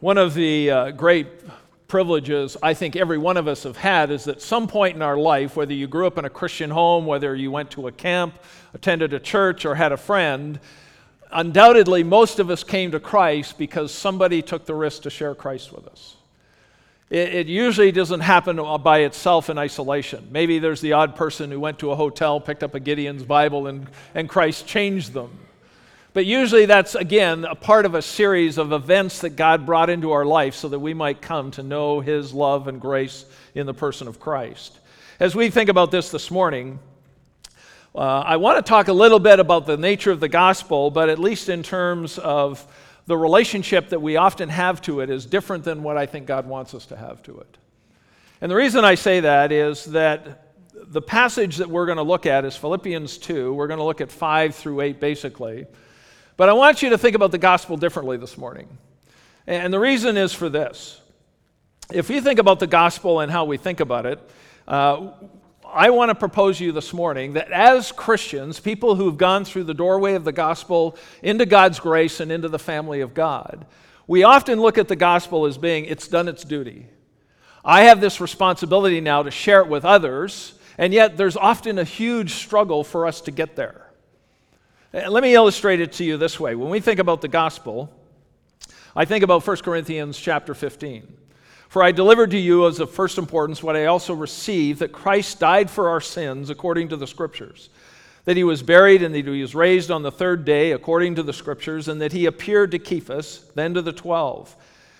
One of the uh, great privileges I think every one of us have had is that some point in our life, whether you grew up in a Christian home, whether you went to a camp, attended a church, or had a friend, undoubtedly most of us came to Christ because somebody took the risk to share Christ with us. It, it, usually doesn't happen by itself in isolation. Maybe there's the odd person who went to a hotel, picked up a Gideon's Bible, and, and Christ changed them. But usually that's, again, a part of a series of events that God brought into our life so that we might come to know His love and grace in the person of Christ. As we think about this this morning, uh, I want to talk a little bit about the nature of the gospel, but at least in terms of the relationship that we often have to it is different than what I think God wants us to have to it. And the reason I say that is that the passage that we're going to look at is Philippians 2. We're going to look at 5 through 8 basically. But I want you to think about the gospel differently this morning. And the reason is for this. If you think about the gospel and how we think about it, uh, I want to propose to you this morning that as Christians, people who've gone through the doorway of the gospel into God's grace and into the family of God, we often look at the gospel as being it's done its duty. I have this responsibility now to share it with others, and yet there's often a huge struggle for us to get there. Uh, let me illustrate it to you this way. When we think about the gospel, I think about 1 Corinthians chapter 15. For I delivered to you as of first importance what I also received that Christ died for our sins according to the Scriptures, that he was buried and that he was raised on the third day according to the Scriptures, and that he appeared to Cephas, then to the twelve.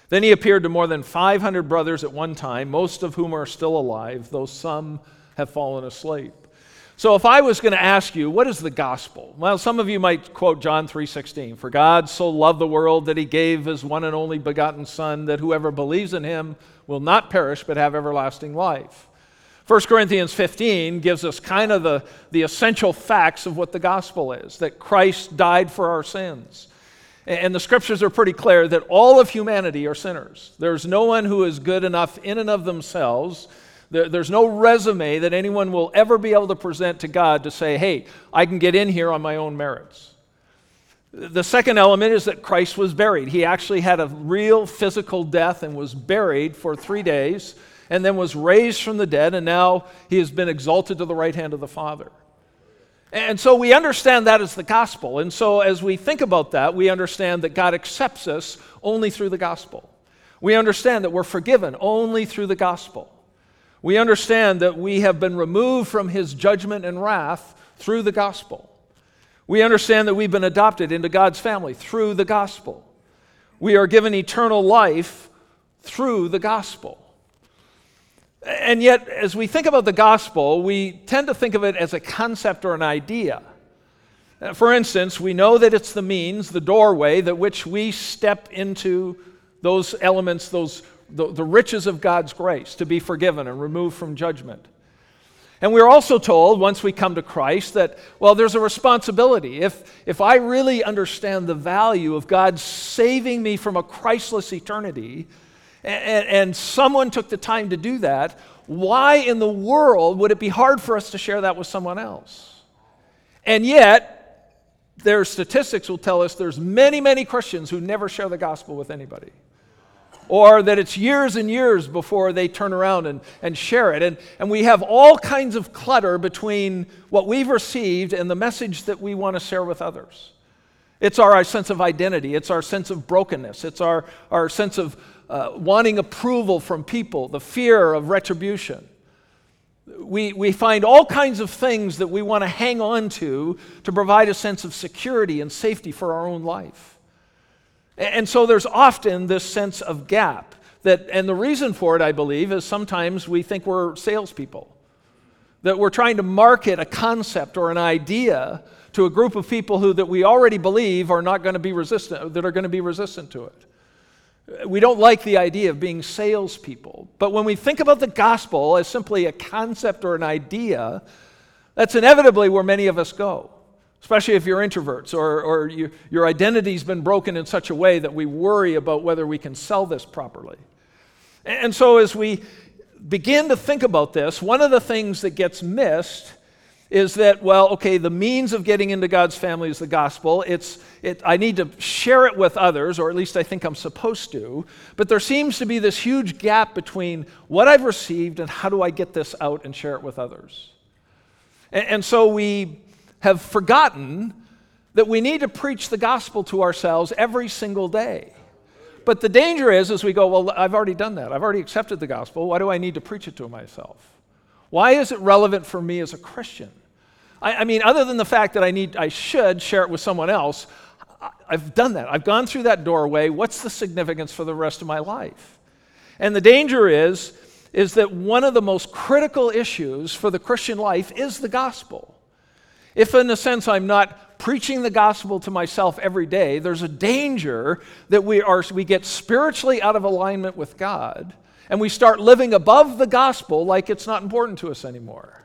Then he appeared to more than 500 brothers at one time, most of whom are still alive, though some have fallen asleep. So if I was going to ask you, what is the gospel? Well, some of you might quote John 3:16, "For God so loved the world that he gave his one and only begotten son that whoever believes in him will not perish but have everlasting life." 1 Corinthians 15 gives us kind of the, the essential facts of what the gospel is that Christ died for our sins. And the scriptures are pretty clear that all of humanity are sinners. There's no one who is good enough in and of themselves there, there's no resume that anyone will ever be able to present to God to say, hey, I can get in here on my own merits. The second element is that Christ was buried. He actually had a real physical death and was buried for three days and then was raised from the dead, and now he has been exalted to the right hand of the Father. And so we understand that as the gospel. And so as we think about that, we understand that God accepts us only through the gospel. We understand that we're forgiven only through the gospel. We understand that we have been removed from his judgment and wrath through the gospel. We understand that we've been adopted into God's family through the gospel. We are given eternal life through the gospel. And yet, as we think about the gospel, we tend to think of it as a concept or an idea. Uh, for instance, we know that it's the means, the doorway, that which we step into those elements, those the, the riches of God's grace to be forgiven and removed from judgment. And we're also told, once we come to Christ, that, well, there's a responsibility. If, if I really understand the value of God saving me from a Christless eternity, and, and someone took the time to do that, why in the world would it be hard for us to share that with someone else? And yet, their statistics will tell us there's many, many Christians who never share the gospel with anybody or that it's years and years before they turn around and, and share it. And, and we have all kinds of clutter between what we've received and the message that we want to share with others. It's our, our sense of identity, it's our sense of brokenness, it's our, our sense of uh, wanting approval from people, the fear of retribution. We, we find all kinds of things that we want to hang on to to provide a sense of security and safety for our own life. And so there's often this sense of gap. That, and the reason for it, I believe, is sometimes we think we're salespeople. That we're trying to market a concept or an idea to a group of people who that we already believe are not going to be resistant, that are going to be resistant to it. We don't like the idea of being salespeople. But when we think about the gospel as simply a concept or an idea, that's inevitably where many of us go especially if you're introverts or, or you, your identity's been broken in such a way that we worry about whether we can sell this properly. And, so, as we begin to think about this, one of the things that gets missed is that, well, okay, the means of getting into God's family is the gospel. It's, it, I need to share it with others, or at least I think I'm supposed to. But there seems to be this huge gap between what I've received and how do I get this out and share it with others. And, and so we have forgotten that we need to preach the gospel to ourselves every single day. But the danger is, as we go, well, I've already done that. I've already accepted the gospel. Why do I need to preach it to myself? Why is it relevant for me as a Christian? I, I, mean, other than the fact that I need, I should share it with someone else, I've done that. I've gone through that doorway. What's the significance for the rest of my life? And the danger is, is that one of the most critical issues for the Christian life is the gospel. If, in a sense, I'm not preaching the gospel to myself every day, there's a danger that we, are, we get spiritually out of alignment with God and we start living above the gospel like it's not important to us anymore.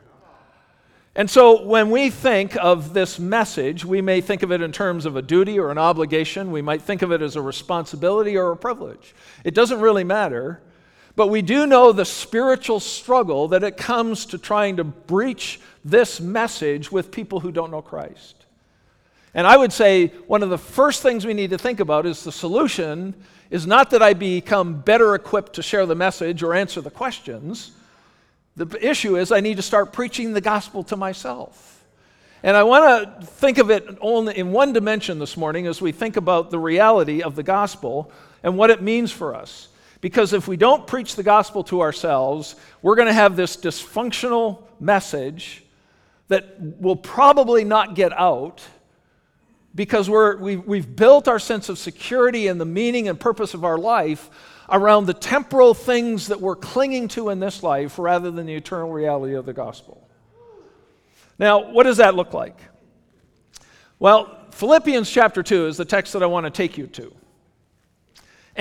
And so when we think of this message, we may think of it in terms of a duty or an obligation. We might think of it as a responsibility or a privilege. It doesn't really matter. But we do know the spiritual struggle that it comes to trying to breach this message with people who don't know Christ. And I would say one of the first things we need to think about is the solution is not that I become better equipped to share the message or answer the questions. The issue is I need to start preaching the gospel to myself. And I want to think of it only in one dimension this morning as we think about the reality of the gospel and what it means for us. Because if we don't preach the gospel to ourselves, we're going to have this dysfunctional message that will probably not get out because we're, we've, we've built our sense of security and the meaning and purpose of our life around the temporal things that we're clinging to in this life rather than the eternal reality of the gospel. Now, what does that look like? Well, Philippians chapter 2 is the text that I want to take you to.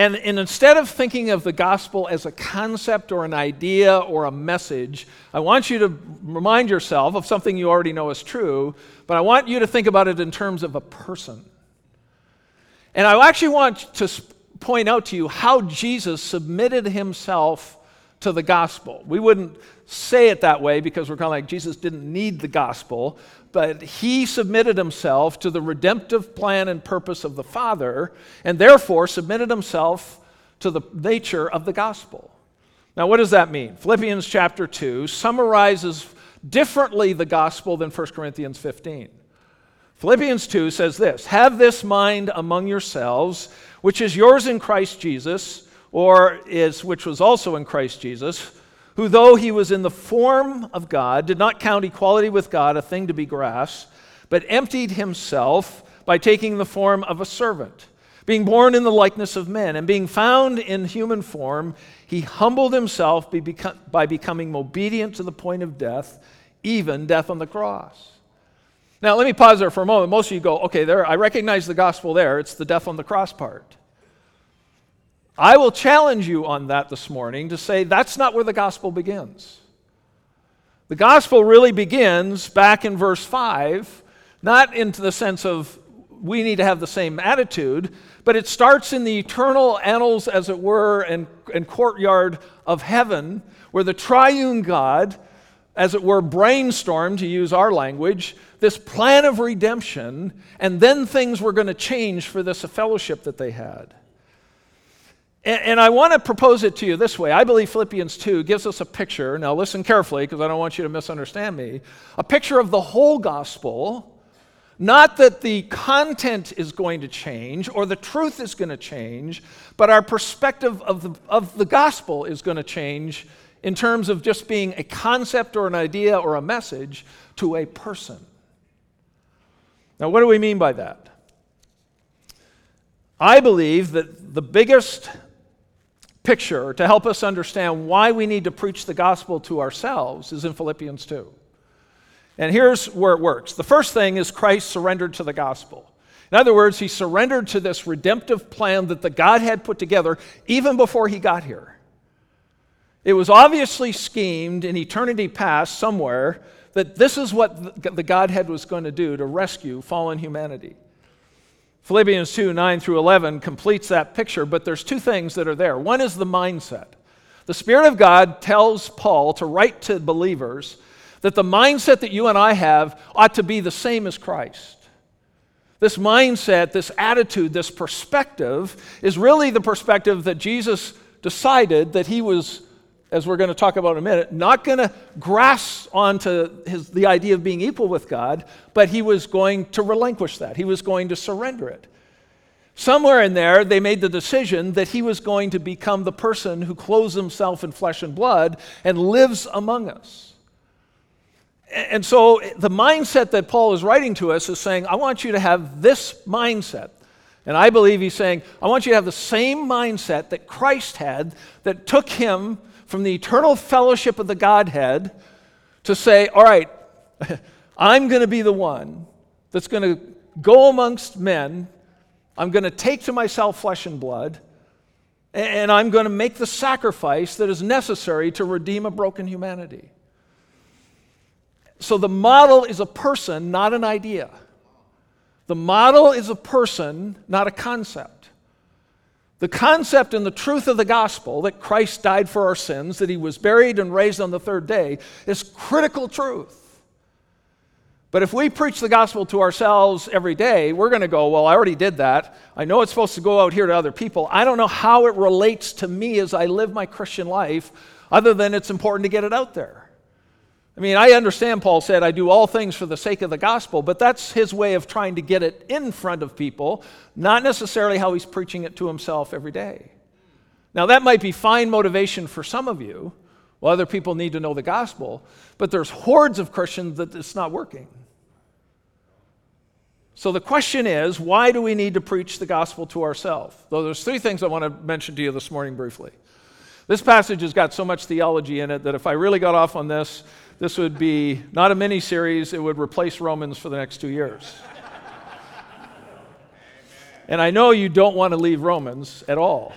And, and, instead of thinking of the gospel as a concept or an idea or a message, I want you to remind yourself of something you already know is true, but I want you to think about it in terms of a person. And I actually want to point out to you how Jesus submitted himself to the gospel. We wouldn't say it that way because we're kind of like Jesus didn't need the gospel, but he submitted himself to the redemptive plan and purpose of the Father, and therefore submitted himself to the nature of the gospel. Now, what does that mean? Philippians chapter 2 summarizes differently the gospel than 1 Corinthians 15. Philippians 2 says this Have this mind among yourselves, which is yours in Christ Jesus, or is which was also in Christ Jesus who, though he was in the form of God, did not count equality with God a thing to be grasped, but emptied himself by taking the form of a servant. Being born in the likeness of men, and being found in human form, he humbled himself by becoming obedient to the point of death, even death on the cross. Now, let me pause there for a moment. Most of you go, okay, there, I recognize the gospel there. It's the death on the cross part. I will challenge you on that this morning to say that's not where the gospel begins. The gospel really begins back in verse 5, not into the sense of we need to have the same attitude, but it starts in the eternal annals, as it were, and, and courtyard of heaven, where the triune God, as it were, brainstormed, to use our language, this plan of redemption, and then things were going to change for this fellowship that they had. And, and I want to propose it to you this way. I believe Philippians 2 gives us a picture. Now, listen carefully because I don't want you to misunderstand me. A picture of the whole gospel. Not that the content is going to change or the truth is going to change, but our perspective of the, of the gospel is going to change in terms of just being a concept or an idea or a message to a person. Now, what do we mean by that? I believe that the biggest picture to help us understand why we need to preach the gospel to ourselves is in Philippians 2. And here's where it works. The first thing is Christ surrendered to the gospel. In other words, he surrendered to this redemptive plan that the God had put together even before he got here. It was obviously schemed in eternity past somewhere that this is what the Godhead was going to do to rescue fallen humanity. Philippians 2 9 through 11 completes that picture, but there's two things that are there. One is the mindset. The Spirit of God tells Paul to write to believers that the mindset that you and I have ought to be the same as Christ. This mindset, this attitude, this perspective is really the perspective that Jesus decided that he was, as we're going to talk about in a minute, not going to grasp onto his, the idea of being equal with God, but he was going to relinquish that. He was going to surrender it. Somewhere in there, they made the decision that he was going to become the person who clothes himself in flesh and blood and lives among us. And so the mindset that Paul is writing to us is saying, I want you to have this mindset. And I believe he's saying, I want you to have the same mindset that Christ had that took him from the eternal fellowship of the Godhead to say, All right, I'm going to be the one that's going to go amongst men. I'm going to take to myself flesh and blood, and I'm going to make the sacrifice that is necessary to redeem a broken humanity. So the model is a person, not an idea. The model is a person, not a concept. The concept and the truth of the gospel that Christ died for our sins, that he was buried and raised on the third day, is critical truth. But if we preach the gospel to ourselves every day, we're going to go, Well, I already did that. I know it's supposed to go out here to other people. I don't know how it relates to me as I live my Christian life, other than it's important to get it out there. I mean, I understand Paul said, I do all things for the sake of the gospel, but that's his way of trying to get it in front of people, not necessarily how he's preaching it to himself every day. Now, that might be fine motivation for some of you, while other people need to know the gospel, but there's hordes of Christians that it's not working. So the question is, why do we need to preach the gospel to ourselves? Though there's three things I want to mention to you this morning briefly. This passage has got so much theology in it that if I really got off on this, this would be not a mini series, it would replace Romans for the next two years. and I know you don't want to leave Romans at all.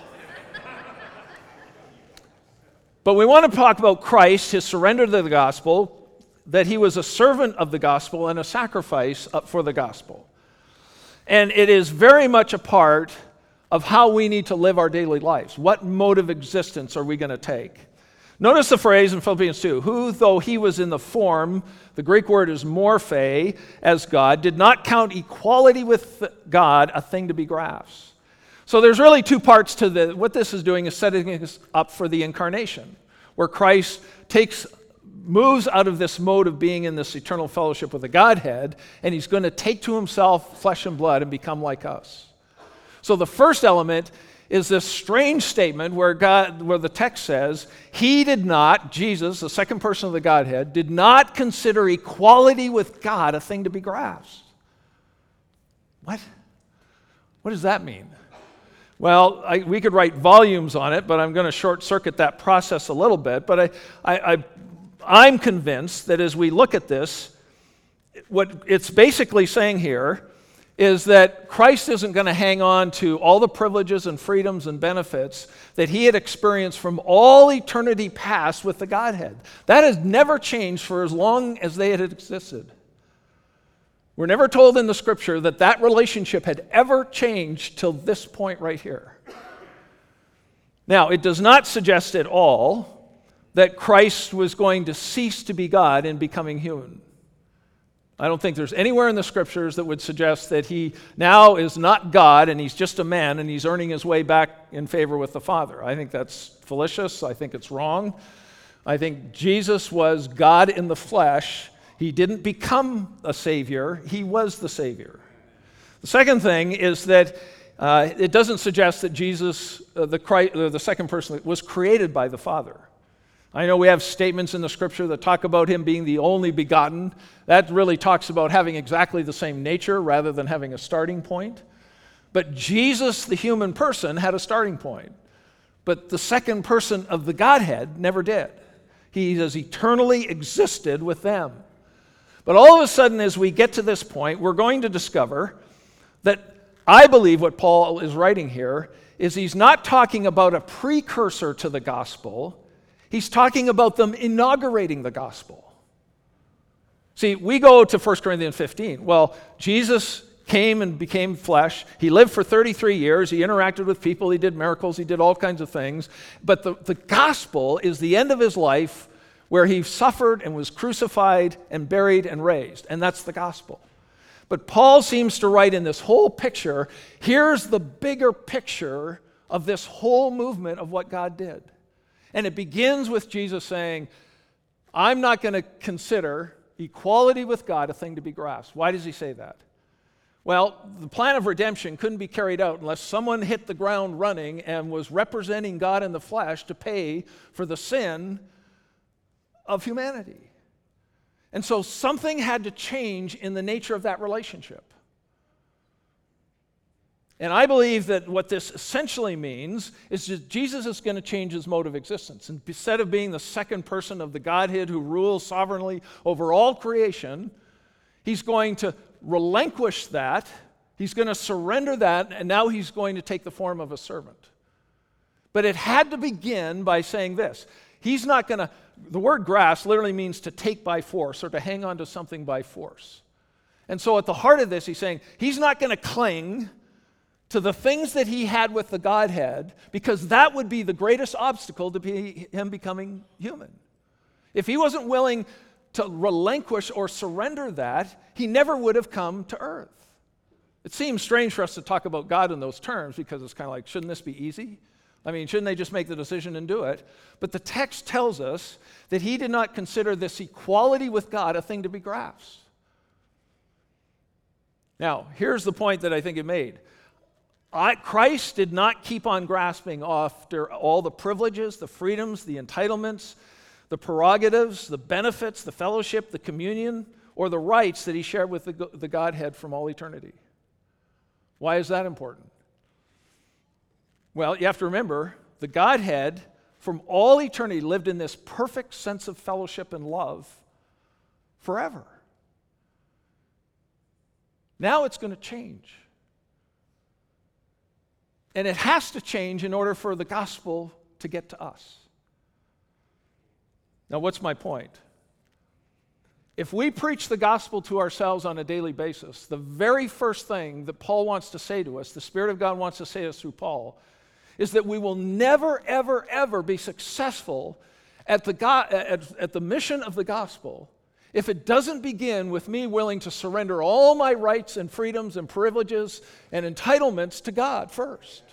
But we want to talk about Christ, his surrender to the gospel, that he was a servant of the gospel and a sacrifice for the gospel. And it is very much a part of how we need to live our daily lives. What mode of existence are we going to take? Notice the phrase in Philippians 2 who, though he was in the form, the Greek word is morphe, as God, did not count equality with God a thing to be grasped. So there's really two parts to the, what this is doing is setting us up for the incarnation, where Christ takes, moves out of this mode of being in this eternal fellowship with the Godhead, and he's going to take to himself flesh and blood and become like us. So the first element is this strange statement where God where the text says, he did not, Jesus, the second person of the Godhead, did not consider equality with God a thing to be grasped. What? What does that mean? Well, I, we could write volumes on it, but I'm going to short circuit that process a little bit. But I, I, I, I'm convinced that as we look at this, what it's basically saying here is that Christ isn't going to hang on to all the privileges and freedoms and benefits that he had experienced from all eternity past with the Godhead. That has never changed for as long as they had existed. We're never told in the scripture that that relationship had ever changed till this point right here. Now, it does not suggest at all that Christ was going to cease to be God in becoming human. I don't think there's anywhere in the scriptures that would suggest that he now is not God and he's just a man and he's earning his way back in favor with the Father. I think that's fallacious. I think it's wrong. I think Jesus was God in the flesh. He didn't become a Savior, he was the Savior. The second thing is that uh, it doesn't suggest that Jesus, uh, the, Christ, uh, the second person, was created by the Father. I know we have statements in the scripture that talk about him being the only begotten. That really talks about having exactly the same nature rather than having a starting point. But Jesus, the human person, had a starting point. But the second person of the Godhead never did. He has eternally existed with them. But all of a sudden, as we get to this point, we're going to discover that I believe what Paul is writing here is he's not talking about a precursor to the gospel He's talking about them inaugurating the gospel. See, we go to 1 Corinthians 15. Well, Jesus came and became flesh. He lived for 33 years. He interacted with people. He did miracles. He did all kinds of things. But the, the gospel is the end of his life where he suffered and was crucified and buried and raised. And that's the gospel. But Paul seems to write in this whole picture here's the bigger picture of this whole movement of what God did. And it begins with Jesus saying, I'm not going to consider equality with God a thing to be grasped. Why does he say that? Well, the plan of redemption couldn't be carried out unless someone hit the ground running and was representing God in the flesh to pay for the sin of humanity. And so something had to change in the nature of that relationship. And I believe that what this essentially means is that Jesus is going to change his mode of existence. And instead of being the second person of the Godhead who rules sovereignly over all creation, he's going to relinquish that. He's going to surrender that, and now he's going to take the form of a servant. But it had to begin by saying this He's not going to, the word grasp literally means to take by force or to hang on to something by force. And so at the heart of this, he's saying he's not going to cling to the things that he had with the Godhead because that would be the greatest obstacle to be him becoming human. If he wasn't willing to relinquish or surrender that, he never would have come to earth. It seems strange for us to talk about God in those terms because it's kind of like, shouldn't this be easy? I mean, shouldn't they just make the decision and do it? But the text tells us that he did not consider this equality with God a thing to be grasped. Now, here's the point that I think it made. I, Christ did not keep on grasping after all the privileges, the freedoms, the entitlements, the prerogatives, the benefits, the fellowship, the communion, or the rights that he shared with the, the Godhead from all eternity. Why is that important? Well, you have to remember the Godhead from all eternity lived in this perfect sense of fellowship and love forever. Now it's going to change. And it has to change in order for the gospel to get to us. Now, what's my point? If we preach the gospel to ourselves on a daily basis, the very first thing that Paul wants to say to us, the Spirit of God wants to say to us through Paul, is that we will never, ever, ever be successful at the, God, at, at the mission of the gospel if it doesn't begin with me willing to surrender all my rights and freedoms and privileges and entitlements to God first.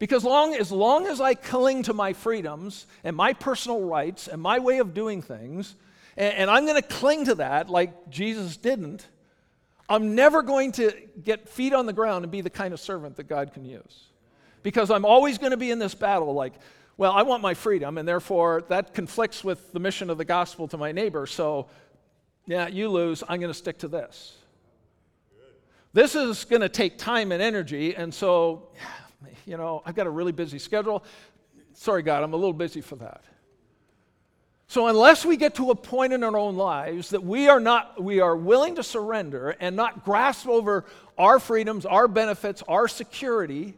Because long, as long as I cling to my freedoms and my personal rights and my way of doing things, and, and I'm going to cling to that like Jesus didn't, I'm never going to get feet on the ground and be the kind of servant that God can use because I'm always going to be in this battle like, well, I want my freedom, and therefore that conflicts with the mission of the gospel to my neighbor. So, yeah, you lose. I'm going to stick to this. This is going to take time and energy, and so, you know, I've got a really busy schedule. Sorry, God, I'm a little busy for that. So unless we get to a point in our own lives that we are not we are willing to surrender and not grasp over our freedoms, our benefits, our security,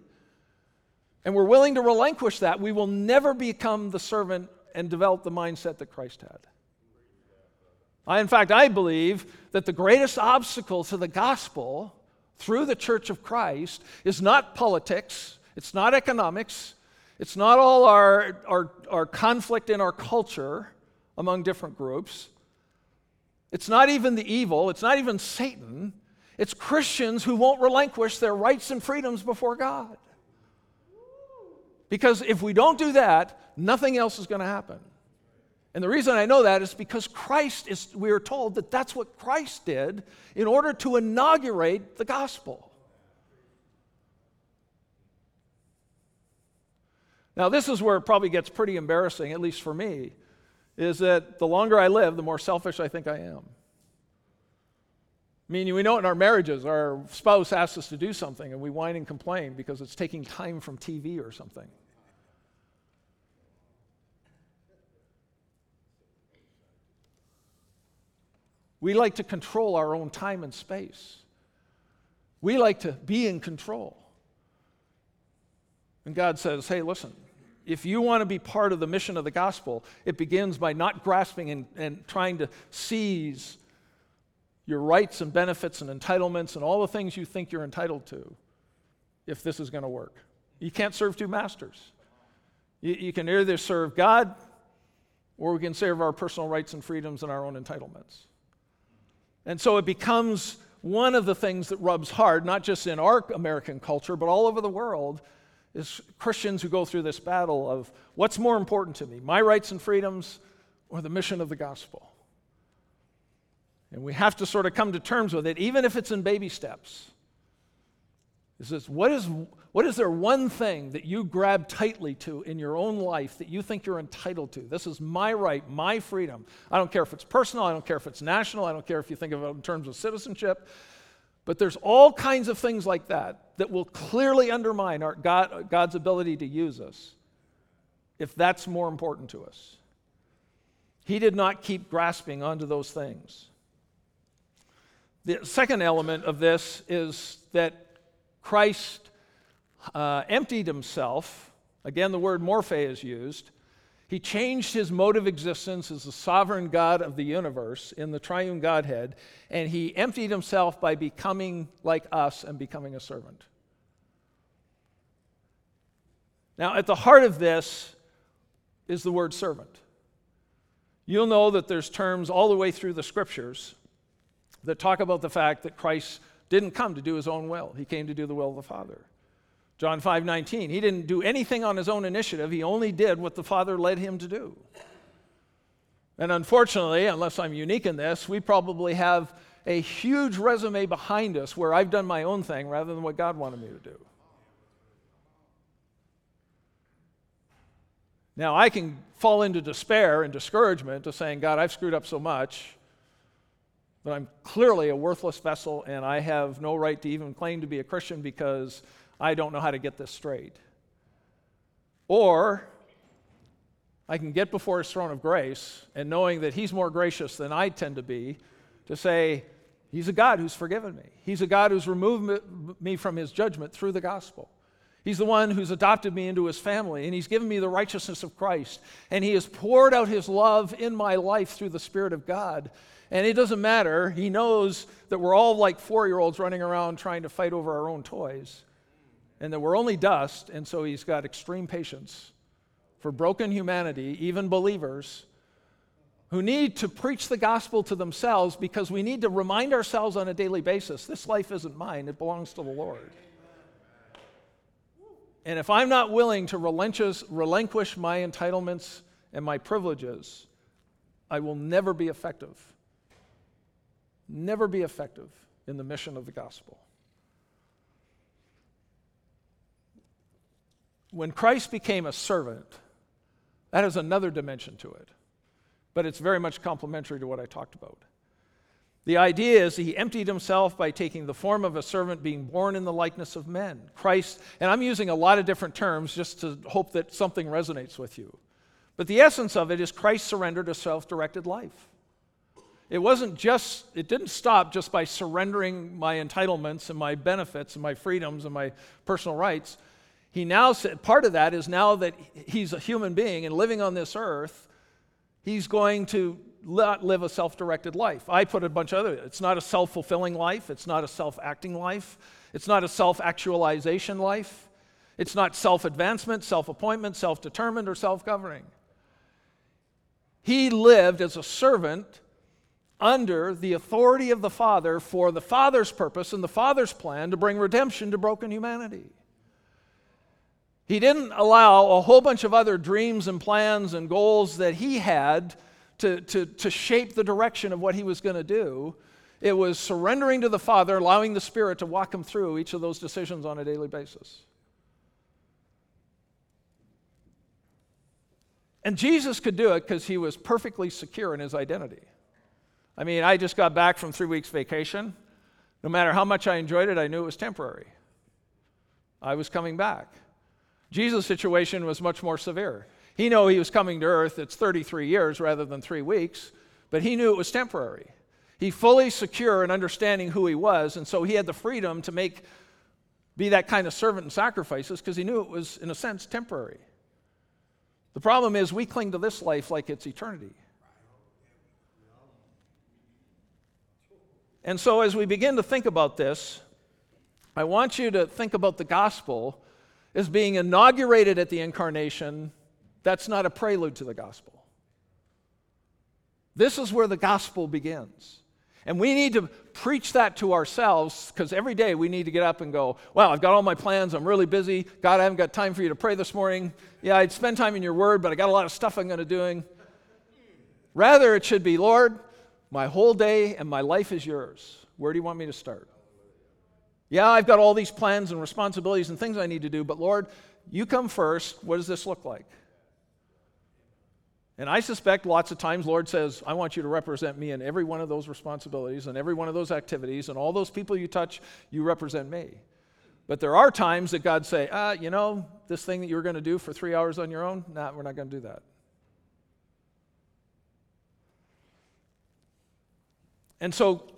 and we're willing to relinquish that, we will never become the servant and develop the mindset that Christ had. I, in fact, I believe that the greatest obstacle to the gospel through the church of Christ is not politics, it's not economics, it's not all our, our, our conflict in our culture among different groups. It's not even the evil, it's not even Satan. It's Christians who won't relinquish their rights and freedoms before God. Because if we don't do that, nothing else is going to happen. And the reason I know that is because Christ is, we are told that that's what Christ did in order to inaugurate the gospel. Now, this is where it probably gets pretty embarrassing, at least for me, is that the longer I live, the more selfish I think I am. I mean, we know in our marriages, our spouse asks us to do something and we whine and complain because it's taking time from TV or something. We like to control our own time and space. We like to be in control. And God says, hey, listen, if you want to be part of the mission of the gospel, it begins by not grasping and, and trying to seize your rights and benefits and entitlements and all the things you think you're entitled to if this is going to work. You can't serve two masters. You, you can either serve God or we can serve our personal rights and freedoms and our own entitlements. And so it becomes one of the things that rubs hard, not just in our American culture, but all over the world, is Christians who go through this battle of what's more important to me, my rights and freedoms or the mission of the gospel. And we have to sort of come to terms with it, even if it's in baby steps. Is this, what, is, what is there one thing that you grab tightly to in your own life that you think you're entitled to? This is my right, my freedom. I don't care if it's personal, I don't care if it's national, I don't care if you think of it in terms of citizenship. But there's all kinds of things like that that will clearly undermine our God, God's ability to use us if that's more important to us. He did not keep grasping onto those things. The second element of this is that Christ uh, emptied himself. Again, the word morphe is used. He changed his mode of existence as the sovereign God of the universe in the triune Godhead, and he emptied himself by becoming like us and becoming a servant. Now, at the heart of this is the word servant. You'll know that there's terms all the way through the scriptures that talk about the fact that Christ didn't come to do his own will, he came to do the will of the Father. John 5 19. He didn't do anything on his own initiative, he only did what the Father led him to do. And unfortunately, unless I'm unique in this, we probably have a huge resume behind us where I've done my own thing rather than what God wanted me to do. Now, I can fall into despair and discouragement to saying, God, I've screwed up so much that I'm clearly a worthless vessel and I have no right to even claim to be a Christian because I don't know how to get this straight. Or I can get before his throne of grace and knowing that he's more gracious than I tend to be, to say, He's a God who's forgiven me. He's a God who's removed me from his judgment through the gospel. He's the one who's adopted me into his family, and he's given me the righteousness of Christ. And he has poured out his love in my life through the Spirit of God. And it doesn't matter. He knows that we're all like four year olds running around trying to fight over our own toys and that we're only dust, and so he's got extreme patience for broken humanity, even believers, who need to preach the gospel to themselves because we need to remind ourselves on a daily basis this life isn't mine, it belongs to the Lord. And if I'm not willing to relinquish my entitlements and my privileges, I will never be effective. Never be effective in the mission of the gospel. When Christ became a servant, that has another dimension to it, but it's very much complementary to what I talked about. The idea is he emptied himself by taking the form of a servant, being born in the likeness of men. Christ, and I'm using a lot of different terms just to hope that something resonates with you. But the essence of it is Christ surrendered a self directed life. It wasn't just, it didn't stop just by surrendering my entitlements and my benefits and my freedoms and my personal rights. He now said, part of that is now that he's a human being and living on this earth, he's going to not live a self directed life. I put a bunch of other, it's not a self fulfilling life, it's not a self acting life, it's not a self actualization life, it's not self advancement, self appointment, self determined, or self governing. He lived as a servant under the authority of the Father for the Father's purpose and the Father's plan to bring redemption to broken humanity. He didn't allow a whole bunch of other dreams and plans and goals that he had to, to, to shape the direction of what he was going to do. It was surrendering to the Father, allowing the Spirit to walk him through each of those decisions on a daily basis. And Jesus could do it because he was perfectly secure in his identity. I mean, I just got back from three weeks' vacation. No matter how much I enjoyed it, I knew it was temporary. I was coming back. Jesus' situation was much more severe. He knew he was coming to earth, it's 33 years rather than three weeks, but he knew it was temporary. He fully secure in understanding who he was, and so he had the freedom to make be that kind of servant and sacrifices because he knew it was, in a sense, temporary. The problem is we cling to this life like it's eternity. And so, as we begin to think about this, I want you to think about the gospel as being inaugurated at the incarnation, that's not a prelude to the gospel. This is where the gospel begins. And we need to preach that to ourselves because every day we need to get up and go, Well, I've got all my plans. I'm really busy. God, I haven't got time for you to pray this morning. Yeah, I'd spend time in your word, but I got a lot of stuff I'm going to doing. Rather, it should be, Lord, my whole day and my life is yours. Where do you want me to start? Yeah, I've got all these plans and responsibilities and things I need to do, but Lord, you come first. What does this look like? And I suspect lots of times Lord says, I want you to represent me in every one of those responsibilities and every one of those activities and all those people you touch, you represent me. But there are times that God say, ah, you know, this thing that you were going to do for three hours on your own, nah, we're not going to do that. And so,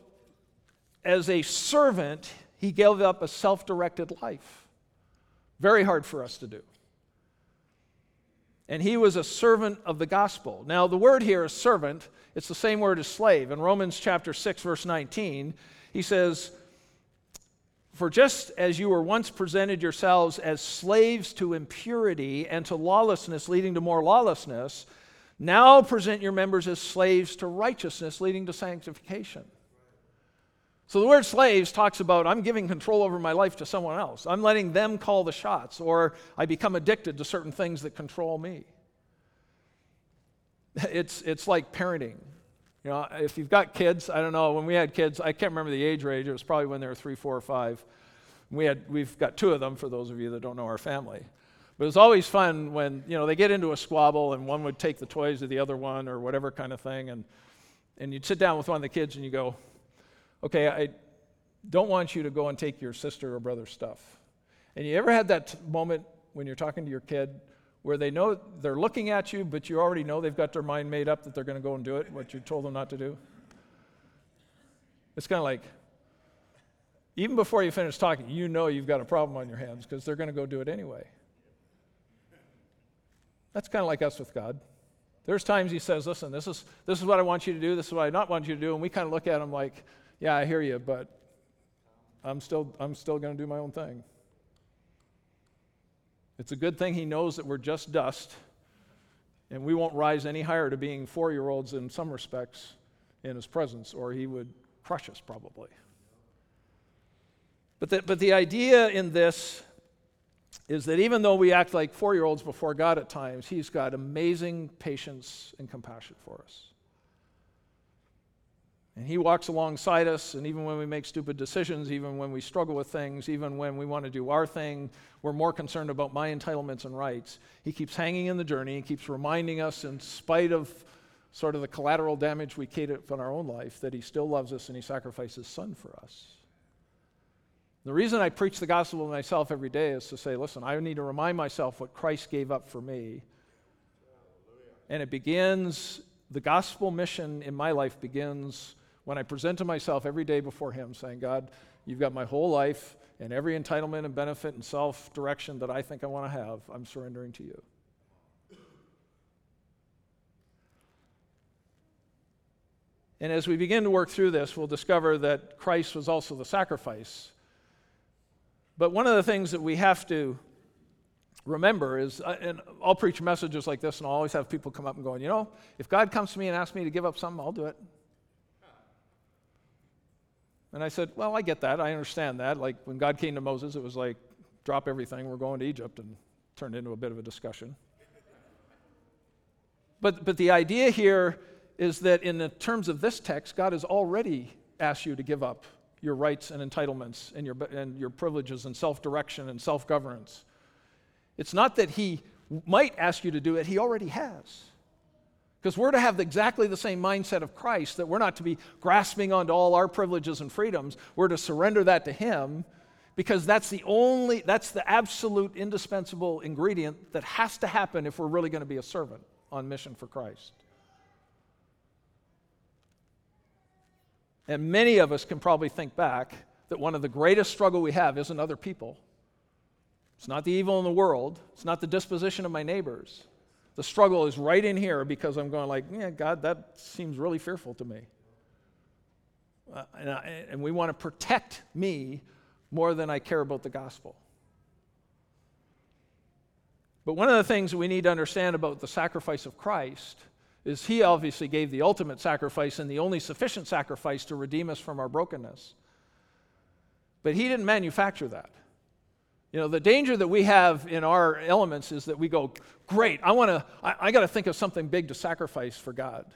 as a servant, he gave up a self directed life. Very hard for us to do and he was a servant of the gospel. Now, the word here is servant, it's the same word as slave. In Romans chapter 6, verse 19, he says, For just as you were once presented yourselves as slaves to impurity and to lawlessness, leading to more lawlessness, now present your members as slaves to righteousness, leading to sanctification. So the word slaves talks about I'm giving control over my life to someone else. I'm letting them call the shots, or I become addicted to certain things that control me. It's, it's like parenting. You know, if you've got kids, I don't know, when we had kids, I can't remember the age range, it was probably when they were three, four, or five. We had, we've got two of them for those of you that don't know our family. But it was always fun when, you know, they get into a squabble and one would take the toys of the other one or whatever kind of thing. And, and you'd sit down with one of the kids and you go, okay, I don't want you to go and take your sister or brother's stuff. And you ever had that moment when you're talking to your kid where they know they're looking at you, but you already know they've got their mind made up that they're going to go and do it, what you told them not to do? It's kind of like, even before you finish talking, you know you've got a problem on your hands because they're going to go do it anyway. That's kind of like us with God. There's times He says, Listen, this is, this is what I want you to do, this is what I not want you to do. And we kind of look at Him like, yeah, I hear you, but I'm still, I'm still going to do my own thing. It's a good thing he knows that we're just dust, and we won't rise any higher to being four year olds in some respects in his presence, or he would crush us probably. But the, but the idea in this is that even though we act like four year olds before God at times, he's got amazing patience and compassion for us. And He walks alongside us, and even when we make stupid decisions, even when we struggle with things, even when we want to do our thing, we're more concerned about my entitlements and rights. He keeps hanging in the journey and keeps reminding us, in spite of sort of the collateral damage we create in our own life, that He still loves us and He sacrificed His Son for us. The reason I preach the gospel to myself every day is to say, listen, I need to remind myself what Christ gave up for me. And it begins, the gospel mission in my life begins when I present to myself every day before Him, saying, God, you've got my whole life and every entitlement and benefit and self direction that I think I want to have, I'm surrendering to you. And as we begin to work through this, we'll discover that Christ was also the sacrifice. But one of the things that we have to remember is, uh, and I'll preach messages like this, and I'll always have people come up and going, you know, if God comes to me and asks me to give up something, I'll do it. And I said, Well, I get that. I understand that. Like when God came to Moses, it was like, drop everything, we're going to Egypt, and turned into a bit of a discussion. But, but the idea here is that in the terms of this text, God has already asked you to give up your rights and entitlements and your, and your privileges and self direction and self governance. It's not that He might ask you to do it, He already has. Because we're to have exactly the same mindset of Christ, that we're not to be grasping onto all our privileges and freedoms. We're to surrender that to Him because that's the only, that's the absolute indispensable ingredient that has to happen if we're really going to be a servant on mission for Christ. And many of us can probably think back that one of the greatest struggle we have isn't other people. It's not the evil in the world. It's not the disposition of my neighbors. The struggle is right in here because I'm going like, yeah, God, that seems really fearful to me. Uh, and, I, and we want to protect me more than I care about the gospel. But one of the things we need to understand about the sacrifice of Christ is he obviously gave the ultimate sacrifice and the only sufficient sacrifice to redeem us from our brokenness. But he didn't manufacture that. You know, the danger that we have in our elements is that we go, great, I want to, I, I got to think of something big to sacrifice for God.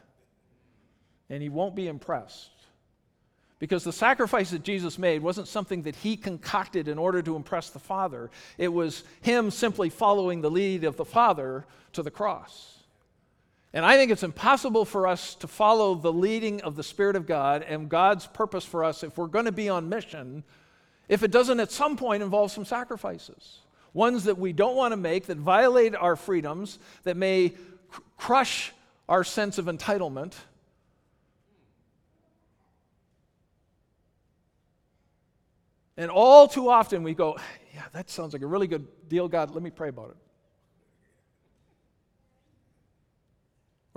And he won't be impressed. Because the sacrifice that Jesus made wasn't something that he concocted in order to impress the Father. It was him simply following the lead of the Father to the cross. And I think it's impossible for us to follow the leading of the Spirit of God and God's purpose for us if we're going to be on mission, if it doesn't at some point involve some sacrifices. Ones that we don't want to make, that violate our freedoms, that may cr- crush our sense of entitlement. And all too often we go, Yeah, that sounds like a really good deal, God. Let me pray about it.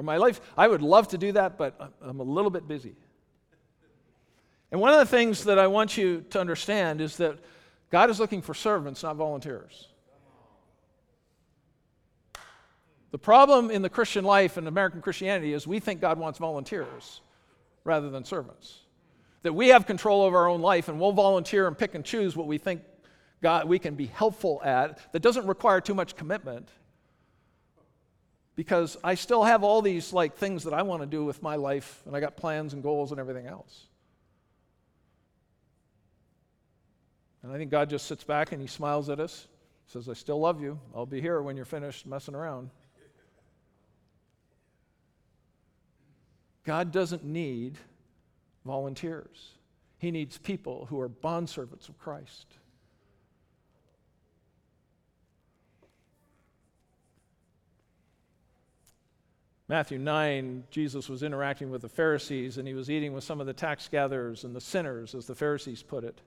Or my life, I would love to do that, but I'm a little bit busy. And one of the things that I want you to understand is that God is looking for servants, not volunteers. The problem in the Christian life and American Christianity is we think God wants volunteers rather than servants. That we have control over our own life and we'll volunteer and pick and choose what we think God we can be helpful at that doesn't require too much commitment because I still have all these like things that I want to do with my life and I got plans and goals and everything else. And I think God just sits back and he smiles at us, says, I still love you. I'll be here when you're finished messing around. God doesn't need volunteers. He needs people who are bondservants of Christ. Matthew 9, Jesus was interacting with the Pharisees and he was eating with some of the tax gatherers and the sinners, as the Pharisees put it.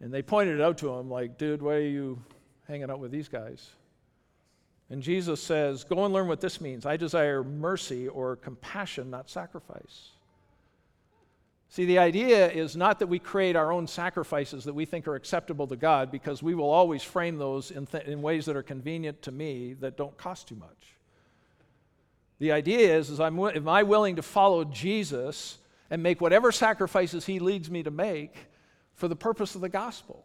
And they pointed it out to him, like, dude, why are you hanging out with these guys? And Jesus says, Go and learn what this means. I desire mercy or compassion, not sacrifice. See, the idea is not that we create our own sacrifices that we think are acceptable to God, because we will always frame those in, th- in ways that are convenient to me that don't cost too much. The idea is, is I'm, am I willing to follow Jesus and make whatever sacrifices he leads me to make for the purpose of the gospel?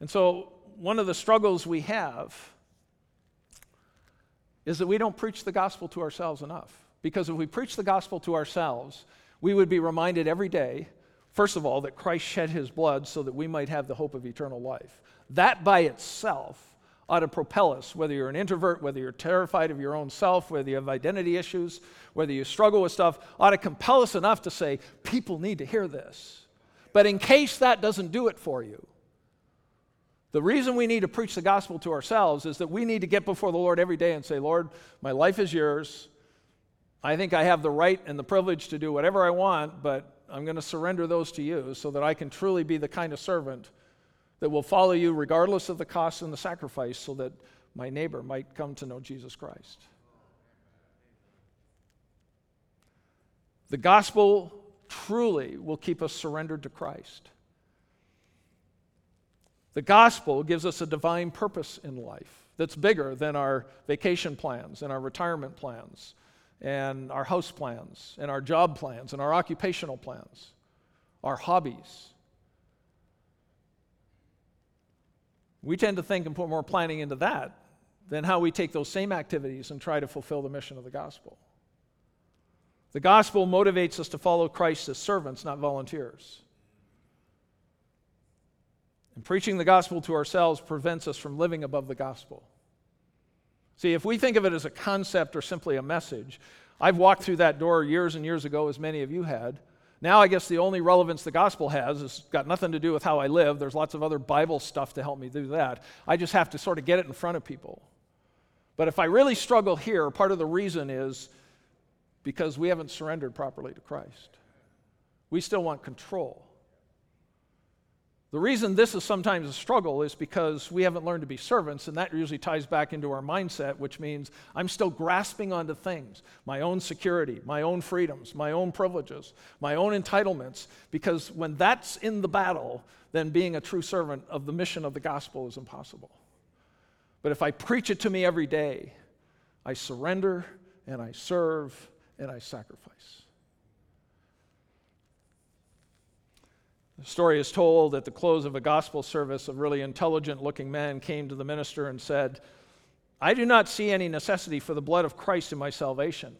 And so, one of the struggles we have is that we don't preach the gospel to ourselves enough. Because if we preach the gospel to ourselves, we would be reminded every day, first of all, that Christ shed his blood so that we might have the hope of eternal life. That by itself ought to propel us, whether you're an introvert, whether you're terrified of your own self, whether you have identity issues, whether you struggle with stuff, ought to compel us enough to say, people need to hear this. But in case that doesn't do it for you, the reason we need to preach the gospel to ourselves is that we need to get before the Lord every day and say, Lord, my life is yours. I think I have the right and the privilege to do whatever I want, but I'm going to surrender those to you so that I can truly be the kind of servant that will follow you regardless of the cost and the sacrifice so that my neighbor might come to know Jesus Christ. The gospel truly will keep us surrendered to Christ. The gospel gives us a divine purpose in life that's bigger than our vacation plans and our retirement plans and our house plans and our job plans and our occupational plans, our hobbies. We tend to think and put more planning into that than how we take those same activities and try to fulfill the mission of the gospel. The gospel motivates us to follow Christ as servants, not volunteers. And preaching the gospel to ourselves prevents us from living above the gospel. See, if we think of it as a concept or simply a message, I've walked through that door years and years ago, as many of you had. Now, I guess the only relevance the gospel has is got nothing to do with how I live. There's lots of other Bible stuff to help me do that. I just have to sort of get it in front of people. But if I really struggle here, part of the reason is because we haven't surrendered properly to Christ. We still want control. The reason this is sometimes a struggle is because we haven't learned to be servants, and that usually ties back into our mindset, which means I'm still grasping onto things my own security, my own freedoms, my own privileges, my own entitlements, because when that's in the battle, then being a true servant of the mission of the gospel is impossible. But if I preach it to me every day, I surrender and I serve and I sacrifice. The story is told at the close of a gospel service, a really intelligent looking man came to the minister and said, I do not see any necessity for the blood of Christ in my salvation.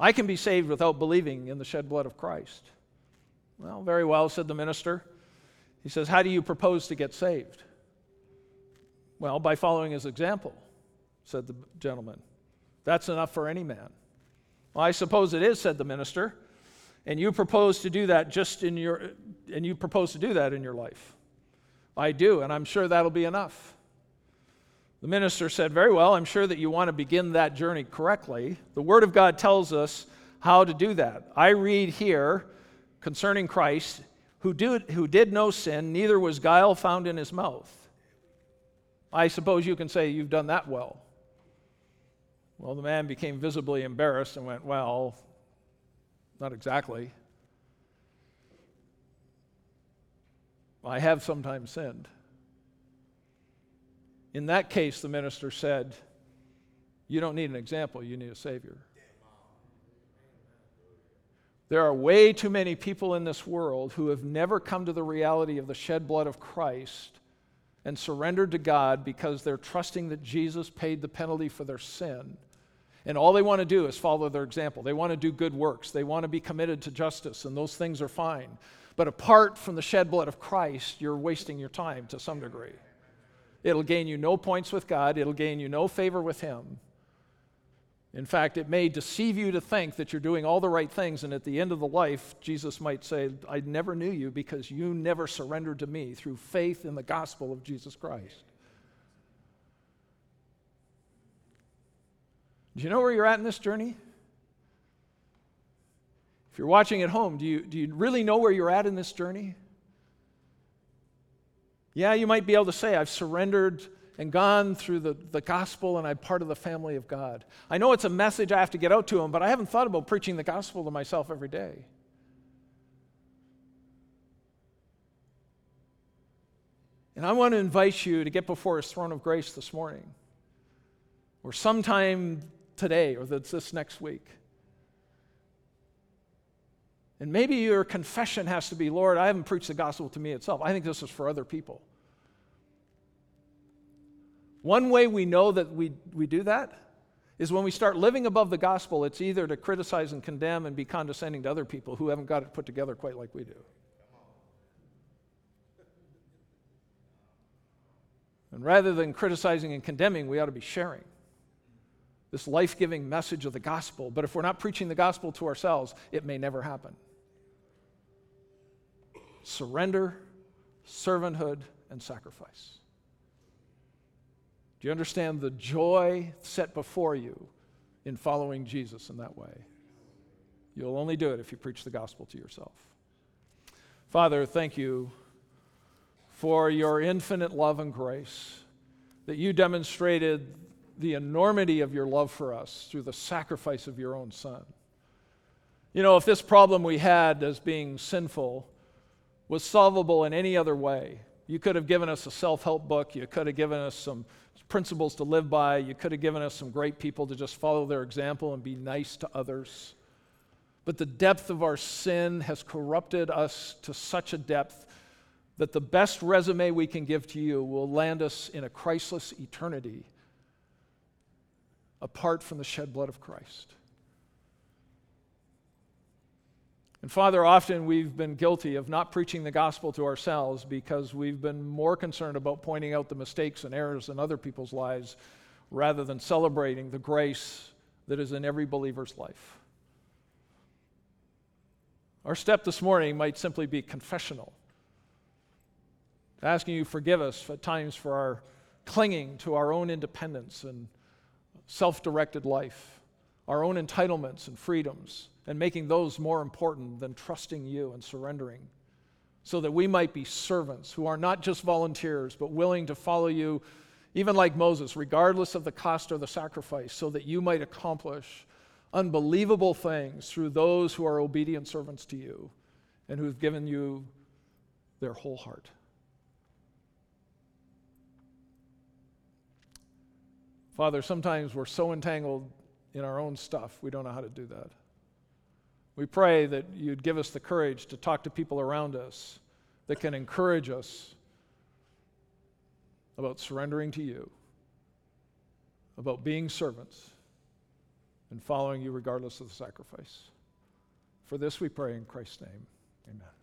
I can be saved without believing in the shed blood of Christ. Well, very well, said the minister. He says, How do you propose to get saved? Well, by following his example, said the gentleman. That's enough for any man. Well, I suppose it is, said the minister. And you propose to do that just in your and you propose to do that in your life. I do, and I'm sure that'll be enough. The minister said, Very well, I'm sure that you want to begin that journey correctly. The Word of God tells us how to do that. I read here concerning Christ, who did, who did no sin, neither was guile found in his mouth. I suppose you can say you've done that well. Well, the man became visibly embarrassed and went, Well, not exactly. I have sometimes sinned. In that case, the minister said, You don't need an example, you need a Savior. There are way too many people in this world who have never come to the reality of the shed blood of Christ and surrendered to God because they're trusting that Jesus paid the penalty for their sin. And all they want to do is follow their example. They want to do good works. They want to be committed to justice, and those things are fine. But apart from the shed blood of Christ, you're wasting your time to some degree. It'll gain you no points with God, it'll gain you no favor with Him. In fact, it may deceive you to think that you're doing all the right things, and at the end of the life, Jesus might say, I never knew you because you never surrendered to me through faith in the gospel of Jesus Christ. Do you know where you're at in this journey? If you're watching at home, do you, do you really know where you're at in this journey? Yeah, you might be able to say, I've surrendered and gone through the, the gospel and I'm part of the family of God. I know it's a message I have to get out to them, but I haven't thought about preaching the gospel to myself every day. And I want to invite you to get before his throne of grace this morning or sometime today or that's this next week. And maybe your confession has to be Lord, I haven't preached the gospel to me itself. I think this is for other people. One way we know that we, we do that is when we start living above the gospel, it's either to criticize and condemn and be condescending to other people who haven't got it put together quite like we do. And rather than criticizing and condemning, we ought to be sharing this life giving message of the gospel. But if we're not preaching the gospel to ourselves, it may never happen. Surrender, servanthood, and sacrifice. Do you understand the joy set before you in following Jesus in that way? You'll only do it if you preach the gospel to yourself. Father, thank you for your infinite love and grace, that you demonstrated the enormity of your love for us through the sacrifice of your own Son. You know, if this problem we had as being sinful was solvable in any other way, you could have given us a self help book, you could have given us some principles to live by. You could have given us some great people to just follow their example and be nice to others. But the depth of our sin has corrupted us to such a depth that the best resume we can give to you will land us in a Christless eternity apart from the shed blood of Christ. And Father, often we've been guilty of not preaching the gospel to ourselves because we've been more concerned about pointing out the mistakes and errors in other people's lives rather than celebrating the grace that is in every believer's life. Our step this morning might simply be confessional, asking you forgive us at times for our clinging to our own independence and self directed life, our own entitlements and freedoms and making those more important than trusting you and surrendering, so that we might be servants who are not just volunteers, but willing to follow you, even like Moses, regardless of the cost or the sacrifice, so that you might accomplish unbelievable things through those who are obedient servants to you and who've given you their whole heart. Father, sometimes we're so entangled in our own stuff, we don't know how to do that. We pray that you'd give us the courage to talk to people around us that can encourage us about surrendering to you, about being servants, and following you regardless of the sacrifice. For this we pray in Christ's name. Amen.